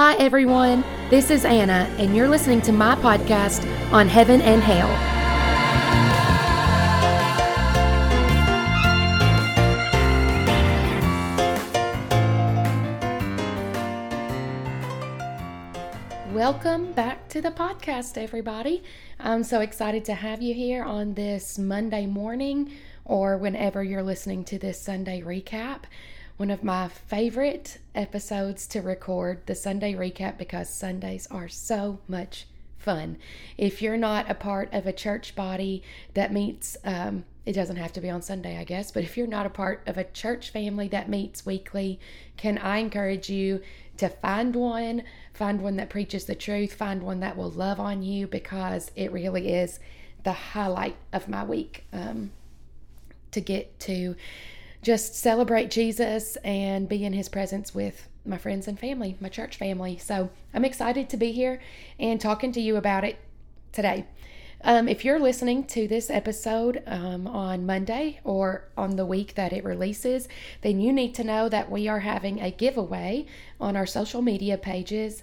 Hi, everyone. This is Anna, and you're listening to my podcast on Heaven and Hale. Welcome back to the podcast, everybody. I'm so excited to have you here on this Monday morning or whenever you're listening to this Sunday recap one of my favorite episodes to record, the Sunday recap, because Sundays are so much fun. If you're not a part of a church body that meets, um, it doesn't have to be on Sunday, I guess, but if you're not a part of a church family that meets weekly, can I encourage you to find one, find one that preaches the truth, find one that will love on you because it really is the highlight of my week um, to get to just celebrate Jesus and be in his presence with my friends and family, my church family. So I'm excited to be here and talking to you about it today. Um, if you're listening to this episode um, on Monday or on the week that it releases, then you need to know that we are having a giveaway on our social media pages.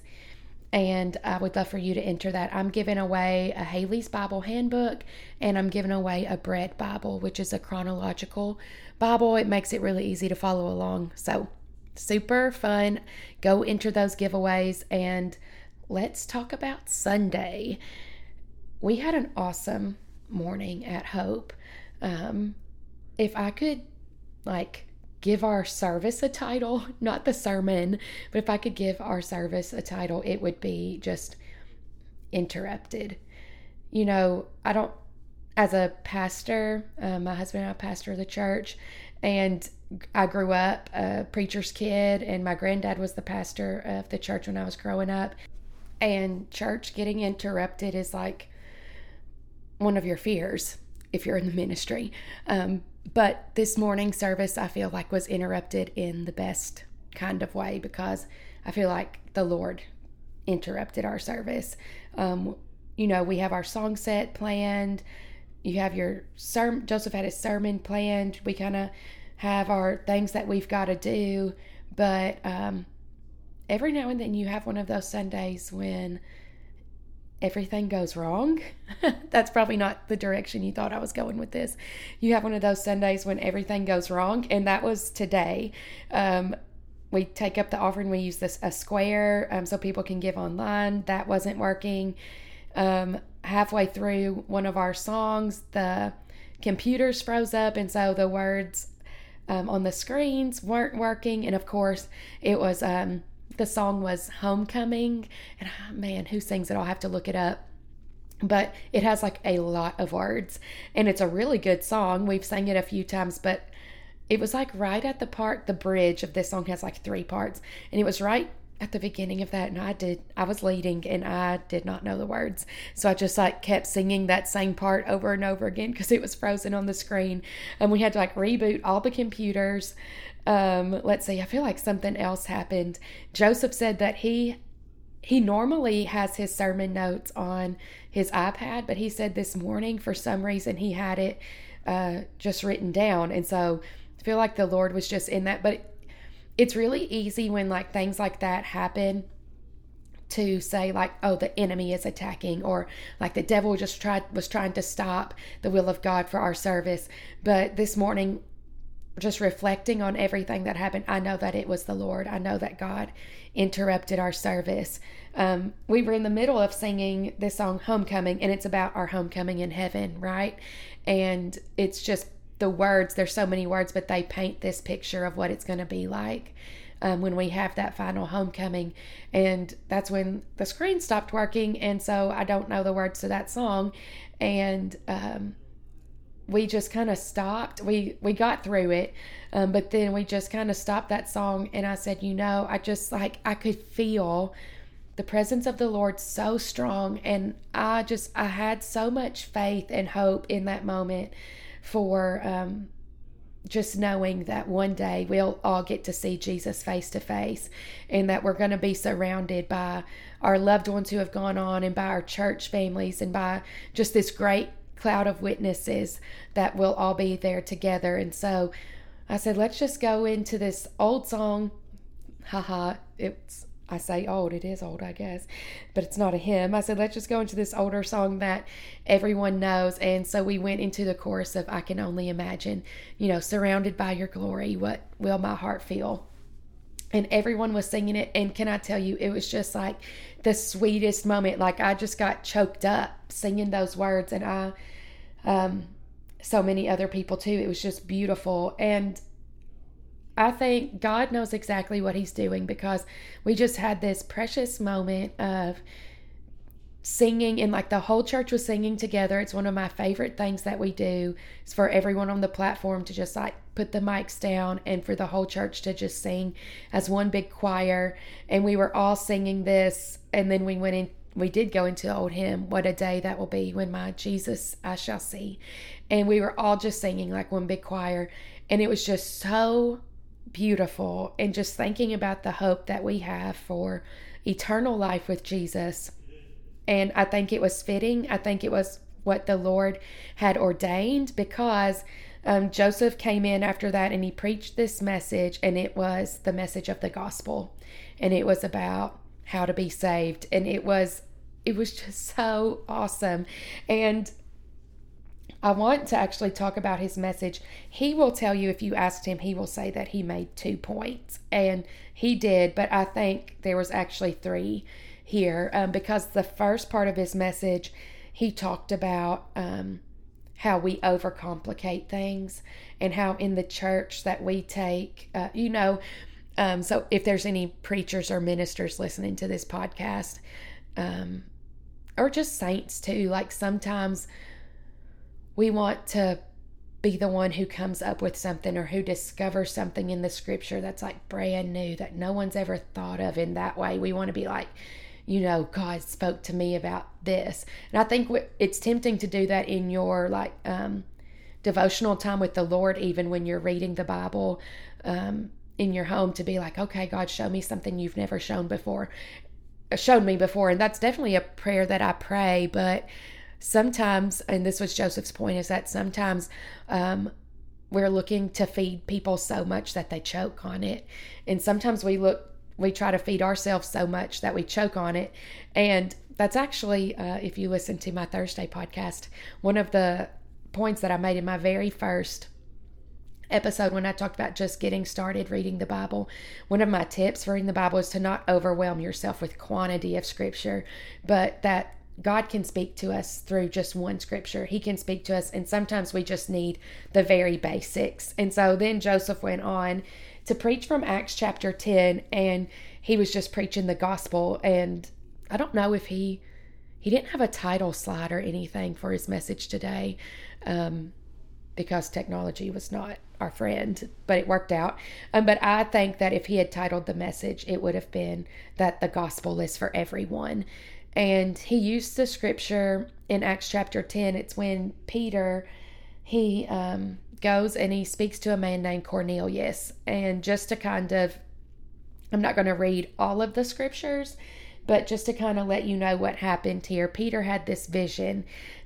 And I would love for you to enter that. I'm giving away a Halley's Bible Handbook and I'm giving away a Bread Bible, which is a chronological Bible. It makes it really easy to follow along. So, super fun. Go enter those giveaways and let's talk about Sunday. We had an awesome morning at Hope. Um, if I could, like, give our service a title, not the sermon, but if I could give our service a title, it would be just interrupted. You know, I don't as a pastor, uh, my husband and I pastor the church, and I grew up a preacher's kid, and my granddad was the pastor of the church when I was growing up. And church getting interrupted is like one of your fears if you're in the ministry. Um, but this morning service, I feel like, was interrupted in the best kind of way because I feel like the Lord interrupted our service. Um, you know, we have our song set planned you have your sermon. Joseph had his sermon planned. We kind of have our things that we've got to do, but um, every now and then you have one of those Sundays when everything goes wrong. That's probably not the direction you thought I was going with this. You have one of those Sundays when everything goes wrong, and that was today. Um, we take up the offering. We use this a square um, so people can give online. That wasn't working. Um, halfway through one of our songs, the computers froze up, and so the words um, on the screens weren't working. And of course, it was um, the song was Homecoming. And oh, man, who sings it? I'll have to look it up. But it has like a lot of words, and it's a really good song. We've sang it a few times, but it was like right at the part, the bridge of this song has like three parts, and it was right at the beginning of that and I did I was leading and I did not know the words. So I just like kept singing that same part over and over again because it was frozen on the screen and we had to like reboot all the computers. Um let's see, I feel like something else happened. Joseph said that he he normally has his sermon notes on his iPad, but he said this morning for some reason he had it uh just written down. And so I feel like the Lord was just in that. But it's really easy when like things like that happen to say like oh the enemy is attacking or like the devil just tried was trying to stop the will of God for our service. But this morning just reflecting on everything that happened I know that it was the Lord I know that God interrupted our service um, we were in the middle of singing this song homecoming and it's about our homecoming in heaven right and it's just the words, there's so many words, but they paint this picture of what it's going to be like um, when we have that final homecoming. And that's when the screen stopped working. And so I don't know the words to that song. And um, we just kind of stopped. We, we got through it. Um, but then we just kind of stopped that song. And I said, you know, I just like, I could feel the presence of the Lord so strong. And I just, I had so much faith and hope in that moment for um, just knowing that one day we'll all get to see Jesus face to face and that we're going to be surrounded by our loved ones who have gone on and by our church families and by just this great cloud of witnesses that we'll all be there together. And so I said, let's just go into this old song. Haha, it's I say old, it is old, I guess, but it's not a hymn. I said, let's just go into this older song that everyone knows. And so we went into the chorus of I Can Only Imagine, you know, surrounded by your glory, what will my heart feel? And everyone was singing it. And can I tell you, it was just like the sweetest moment. Like I just got choked up singing those words. And I, um, so many other people too. It was just beautiful. And I think God knows exactly what He's doing because we just had this precious moment of singing and like the whole church was singing together. It's one of my favorite things that we do is for everyone on the platform to just like put the mics down and for the whole church to just sing as one big choir. And we were all singing this and then we went in we did go into old hymn, What a Day That Will Be When My Jesus I Shall See. And we were all just singing like one big choir. And it was just so beautiful and just thinking about the hope that we have for eternal life with Jesus. And I think it was fitting. I think it was what the Lord had ordained because um, Joseph came in after that and he preached this message, and it was the message of the gospel. And it was about how to be saved. And it was. It was just so awesome. And I want to actually talk about his message. He will tell you if you asked him, he will say that he made two points. And he did, but I think there was actually three here um, because the first part of his message, he talked about um, how we overcomplicate things and how in the church that we take, uh, you know, um, so if there's any preachers or ministers listening to this podcast, um, or just saints too, like sometimes we want to be the one who comes up with something or who discovers something in the scripture that's like brand new that no one's ever thought of in that way. We want to be like, you know, God spoke to me about this. And I think it's tempting to do that in your like um, devotional time with the Lord, even when you're reading the Bible um, in your home, to be like, okay, God, show me something you've never shown before, shown me before. And that's definitely a prayer that I pray, but sometimes, and this was Joseph's point, is that sometimes um, we're looking to feed people so much that they choke on it. And sometimes we look, we try to feed ourselves so much that we choke on it. And that's actually, uh, if you listen to my Thursday podcast, one of the points that I made in my very first episode when I talked about just getting started reading the Bible. One of my tips for reading the Bible is to not overwhelm yourself with quantity of scripture, but that God can speak to us through just one scripture. He can speak to us, and sometimes we just need the very basics. And so then Joseph went on to preach from Acts chapter 10, and he was just preaching the gospel. And I don't know if he he didn't have a title slide or anything for his message today um, because technology was not our friend, but it worked out. Um, but I think that if he had titled the message, it would have been that the gospel is for everyone. And he used the scripture in Acts chapter 10. It's when Peter, he um, goes and he speaks to a man named Cornelius. And just to kind of, I'm not going to read all of the scriptures, but just to kind of let you know what happened here, Peter had this vision.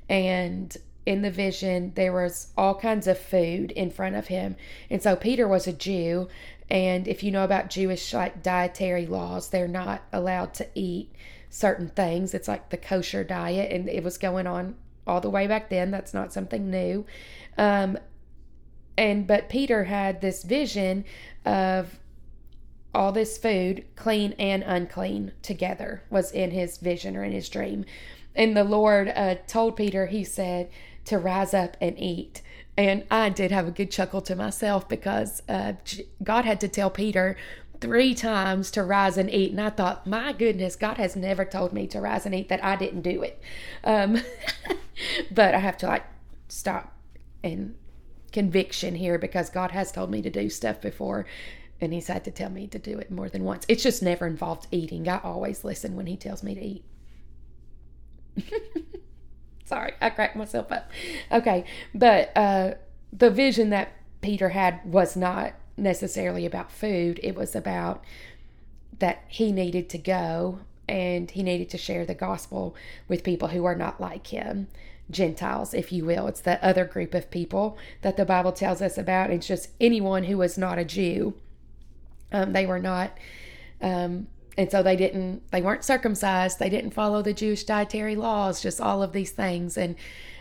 And in the vision, there was all kinds of food in front of him. And so Peter was a Jew. And if you know about Jewish like dietary laws, they're not allowed to eat certain things. It's like the kosher diet, and it was going on all the way back then. That's not something new. Um, and but Peter had this vision of all this food, clean and unclean, together was in his vision or in his dream. And the Lord uh, told Peter, He said, to rise up and eat. And I did have a good chuckle to myself because uh, God had to tell Peter three times to rise and eat. And I thought, my goodness, God has never told me to rise and eat that I didn't do it. Um, but I have to like stop and conviction here because God has told me to do stuff before and he's had to tell me to do it more than once. It's just never involved eating. I always listen when he tells me to eat. Sorry, I cracked myself up. Okay, but uh, the vision that Peter had was not necessarily about food, it was about that he needed to go and he needed to share the gospel with people who are not like him. Gentiles, if you will. It's the other group of people that the Bible tells us about. It's just anyone who was not a Jew. Um, they were not um, and so they didn't they weren't circumcised they didn't follow the jewish dietary laws just all of these things and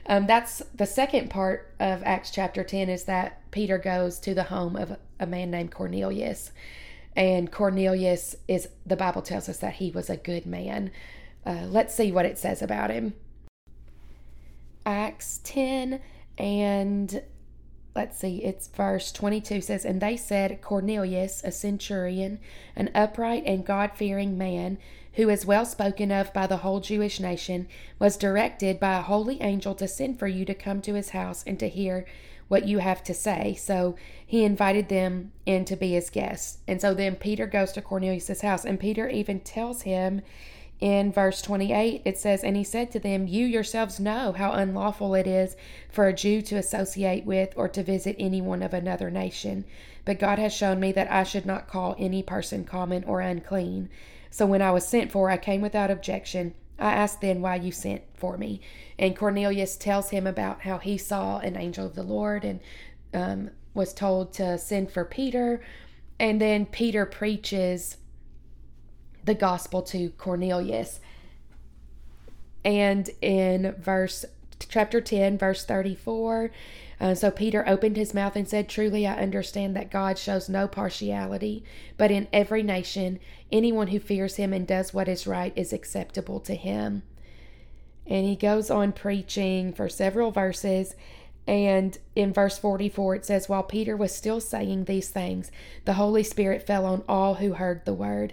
um, that's the second part of acts chapter 10 is that peter goes to the home of a man named cornelius and cornelius is the bible tells us that he was a good man uh, let's see what it says about him acts 10 and let's see, it's verse 22 says, And they said, Cornelius, a centurion, an upright and God fearing man, who is well spoken of by the whole Jewish nation, was directed by a holy angel to send for you to come to his house and to hear what you have to say. So he invited them in to be his guests. And so then Peter goes to Cornelius's house, and Peter even tells him in verse 28, it says, And he said to them, You yourselves know how unlawful it is for a Jew to associate with or to visit anyone of another nation. But God has shown me that I should not call any person common or unclean. So when I was sent for, I came without objection. I asked then why you sent for me. And Cornelius tells him about how he saw an angel of the Lord and um, was told to send for Peter. And then Peter preaches the gospel to Cornelius. And in verse chapter 10, verse 34, uh, so Peter opened his mouth and said, Truly, I understand that God shows no partiality, but in every nation, anyone who fears him and does what is right is acceptable to him. And he goes on preaching for several verses. And in verse 44, it says, While Peter was still saying these things, the Holy Spirit fell on all who heard the word.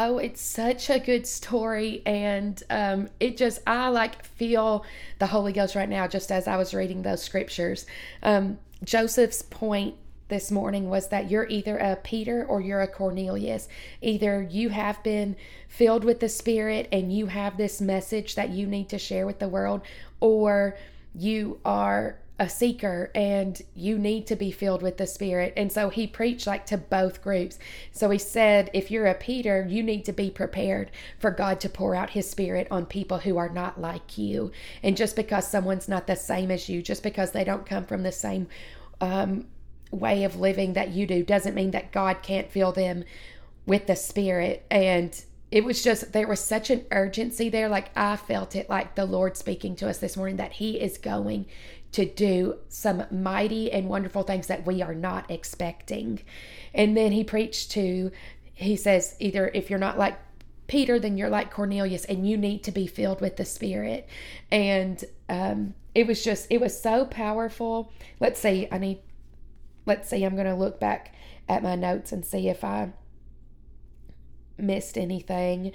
Oh, it's such a good story. And um, it just, I like feel the Holy Ghost right now just as I was reading those scriptures. Um, Joseph's point this morning was that you're either a Peter or you're a Cornelius. Either you have been filled with the Spirit and you have this message that you need to share with the world, or you are a seeker and you need to be filled with the spirit. And so he preached like to both groups. So he said if you're a peter you need to be prepared for god to pour out his spirit on people who are not like you. And just because someone's not the same as you just because they don't come from the same um, way of living that you do doesn't mean that god can't fill them with the spirit. And it was just there was such an urgency there like i felt it like the lord speaking to us this morning that he is going to do some mighty and wonderful things that we are not expecting. And then he preached to, he says, either if you're not like Peter, then you're like Cornelius and you need to be filled with the Spirit. And um, it was just, it was so powerful. Let's see, I need, let's see, I'm going to look back at my notes and see if I missed anything.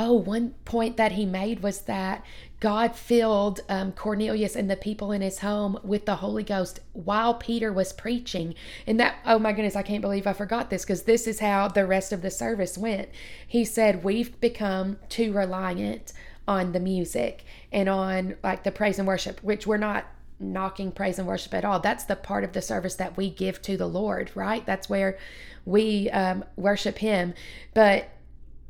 Oh, one point that he made was that God filled um, Cornelius and the people in his home with the Holy Ghost while Peter was preaching. And that, oh my goodness, I can't believe I forgot this because this is how the rest of the service went. He said, We've become too reliant on the music and on like the praise and worship, which we're not knocking praise and worship at all. That's the part of the service that we give to the Lord, right? That's where we um, worship Him. But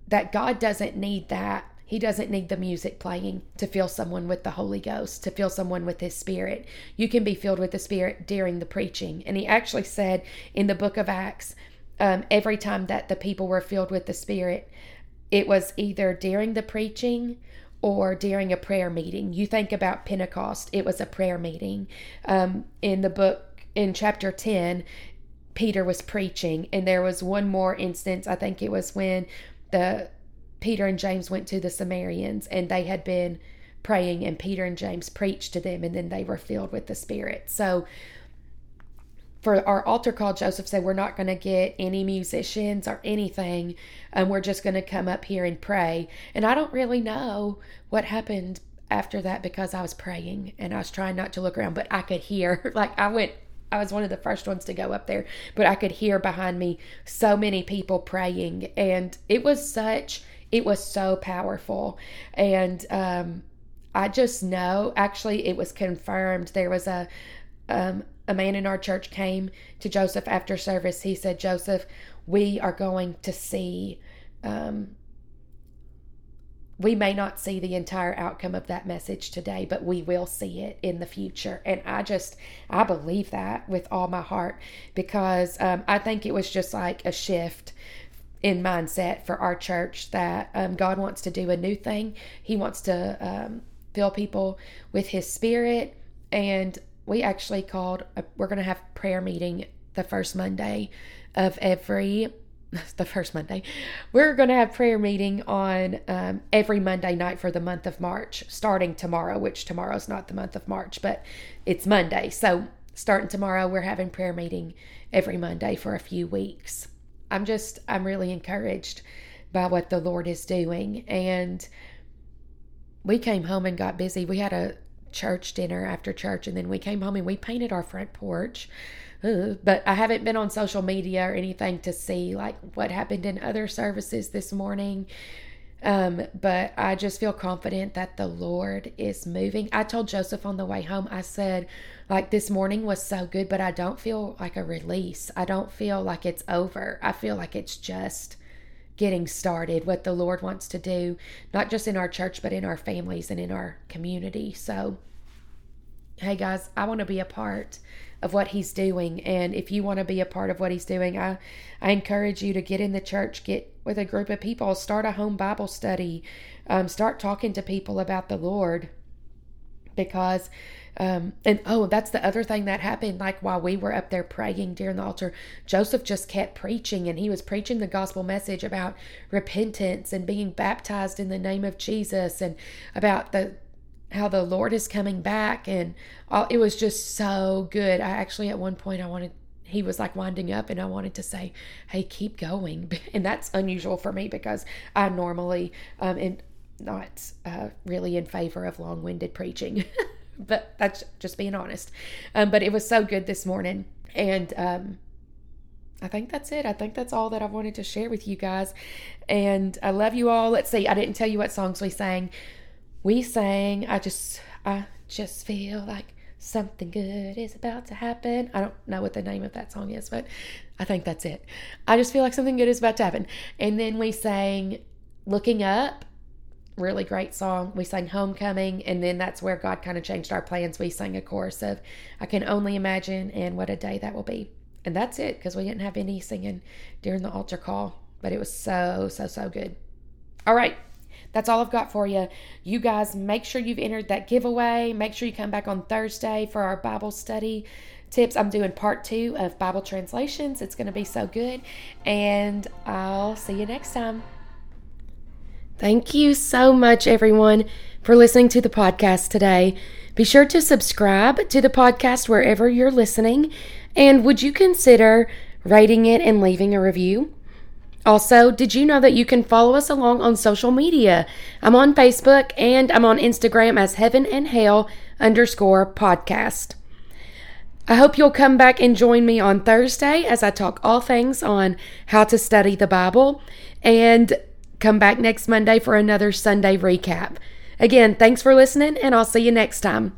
that God doesn't need that he doesn't need the music playing to fill someone with the Holy Ghost, to fill someone with His Spirit. You can be filled with the Spirit during the preaching. And he actually said in the book of Acts, um, every time that the people were filled with the Spirit, it was either during the preaching or during a prayer meeting. You think about Pentecost, it was a prayer meeting. Um, in the book, in chapter 10, Peter was preaching, and there was one more instance, I think it was when the Peter and James went to the Samaritans and they had been praying, and Peter and James preached to them, and then they were filled with the Spirit. So, for our altar call, Joseph said, We're not going to get any musicians or anything, and we're just going to come up here and pray. And I don't really know what happened after that because I was praying and I was trying not to look around, but I could hear, like, I went I was one of the first ones to go up there, but I could hear behind me so many people praying. And it was such it was so powerful. And um, I just know, actually, it was confirmed. There was a, um, a man in our church came to Joseph after service. He said, Joseph, we are going to see um, we may not see the entire outcome of that message today, but we will see it in the future. And I just, I believe that with all my heart because um, I think it was just like a shift in mindset for our church that um, God wants to do a new thing. He wants to um, fill people with His Spirit. And we actually called, a, we're going to have prayer meeting the first Monday of every the first Monday. We're going to have prayer meeting on um, every Monday night for the month of March, starting tomorrow, which tomorrow's not the month of March, but it's Monday. So, starting tomorrow, we're having prayer meeting every Monday for a few weeks. I'm just, I'm really encouraged by what the Lord is doing. And we came home and got busy. We had a church dinner after church, and then we came home and we painted our front porch but I haven't been on social media or anything to see like what happened in other services this morning. Um, but I just feel confident that the Lord is moving. I told Joseph on the way home, I said, like, this morning was so good, but I don't feel like a release. I don't feel like it's over. I feel like it's just getting started, what the Lord wants to do, not just in our church, but in our families and in our community. So, hey guys, I want to be a part of what he's doing. And if you want to be a part of what he's doing, I, I encourage you to get in the church, get with a group of people, start a home Bible study, um, start talking to people about the Lord. Because, um, and oh, that's the other thing that happened. Like while we were up there praying during the altar, Joseph just kept preaching and he was preaching the gospel message about repentance and being baptized in the name of Jesus and about the how the Lord is coming back, and all, it was just so good. I actually, at one point, I wanted he was like winding up and I wanted to say, Hey, keep going. And that's unusual for me because I normally um am not uh, really in favor of long winded preaching. but that's just being honest. Um, but it was so good this morning. And um I think that's it. I think that's all that I wanted to share with you guys. And I love you all. Let's see, I didn't tell you what songs we sang we sang I just I just feel like something good is about to happen. I don't know what the name of that song is, but I think that's it. I just feel like something good is about to happen. And then we sang Looking Up, really great song. We sang Homecoming, and then that's where God kind of changed our plans. We sang a chorus of I Can Only Imagine and What a Day That Will Be. And that's it because we didn't have any singing during the altar call, but it was so, so, so good. All right that's all I've got for you. You guys, make sure you've entered that giveaway. Make sure you come back on Thursday for our Bible study tips. I'm doing part two of Bible translations. It's going to be so good. And I'll see you next time. Thank you so much, everyone, for listening to the podcast today. Be sure to subscribe to the podcast wherever you're listening. And would you consider rating it and leaving a review? Also, did you know that you can follow us along on social media? I'm on Facebook and I'm on Instagram as Heaven and Hale underscore podcast. I hope you'll come back and join me on Thursday as I talk all things on how to study the Bible and come back next Monday for another Sunday recap. Again, thanks for listening, and I'll see you next time.